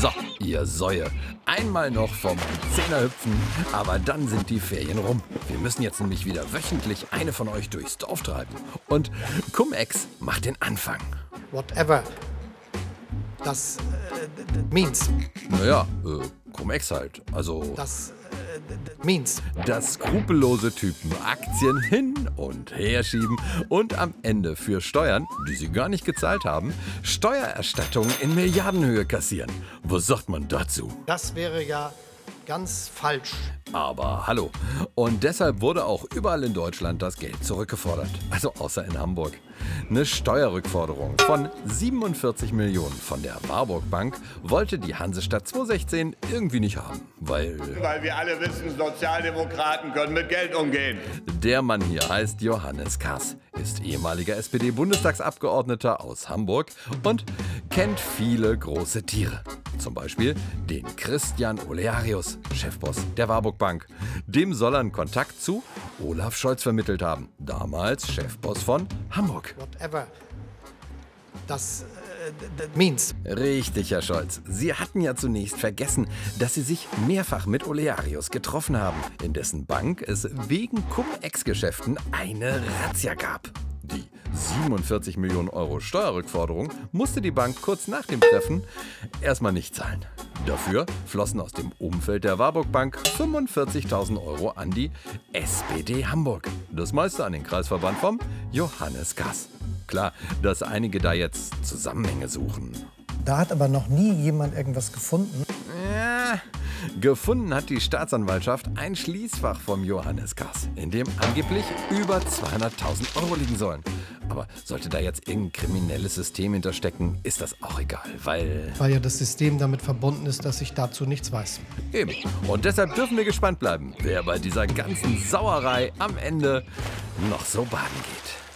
So, ihr Säue. Einmal noch vom Zehner hüpfen, aber dann sind die Ferien rum. Wir müssen jetzt nämlich wieder wöchentlich eine von euch durchs Dorf treiben. Und Cum-Ex macht den Anfang. Whatever das äh, means. Naja, äh, Cum-Ex halt. Also. Das means. dass skrupellose Typen Aktien hin und her schieben und am Ende für Steuern, die sie gar nicht gezahlt haben, Steuererstattungen in Milliardenhöhe kassieren. Was sagt man dazu? Das wäre ja ganz falsch. Aber hallo. Und deshalb wurde auch überall in Deutschland das Geld zurückgefordert. Also außer in Hamburg. Eine Steuerrückforderung von 47 Millionen von der Warburg Bank wollte die Hansestadt 2016 irgendwie nicht haben. Weil Weil wir alle wissen, Sozialdemokraten können mit Geld umgehen. der Mann hier heißt Johannes Kass, ist ehemaliger SPD-Bundestagsabgeordneter aus Hamburg und kennt viele große Tiere. Zum Beispiel den Christian Olearius, Chefboss der Warburg Bank. Dem soll er einen Kontakt zu Olaf Scholz vermittelt haben, damals Chefboss von Hamburg. Whatever das äh, means. Richtig, Herr Scholz. Sie hatten ja zunächst vergessen, dass Sie sich mehrfach mit Olearius getroffen haben, in dessen Bank es wegen Cum-Ex-Geschäften eine Razzia gab. Die 47 Millionen Euro Steuerrückforderung musste die Bank kurz nach dem Treffen erstmal nicht zahlen. Dafür flossen aus dem Umfeld der Warburg Bank 45.000 Euro an die SPD Hamburg. Das meiste an den Kreisverband vom Johannes Gass. Klar, dass einige da jetzt Zusammenhänge suchen. Da hat aber noch nie jemand irgendwas gefunden. Ja, gefunden hat die Staatsanwaltschaft ein Schließfach vom Johannes Gass, in dem angeblich über 200.000 Euro liegen sollen. Aber sollte da jetzt irgendein kriminelles System hinterstecken, ist das auch egal, weil Weil ja das System damit verbunden ist, dass ich dazu nichts weiß. eben. Und deshalb dürfen wir gespannt bleiben, wer bei dieser ganzen Sauerei am Ende noch so baden geht.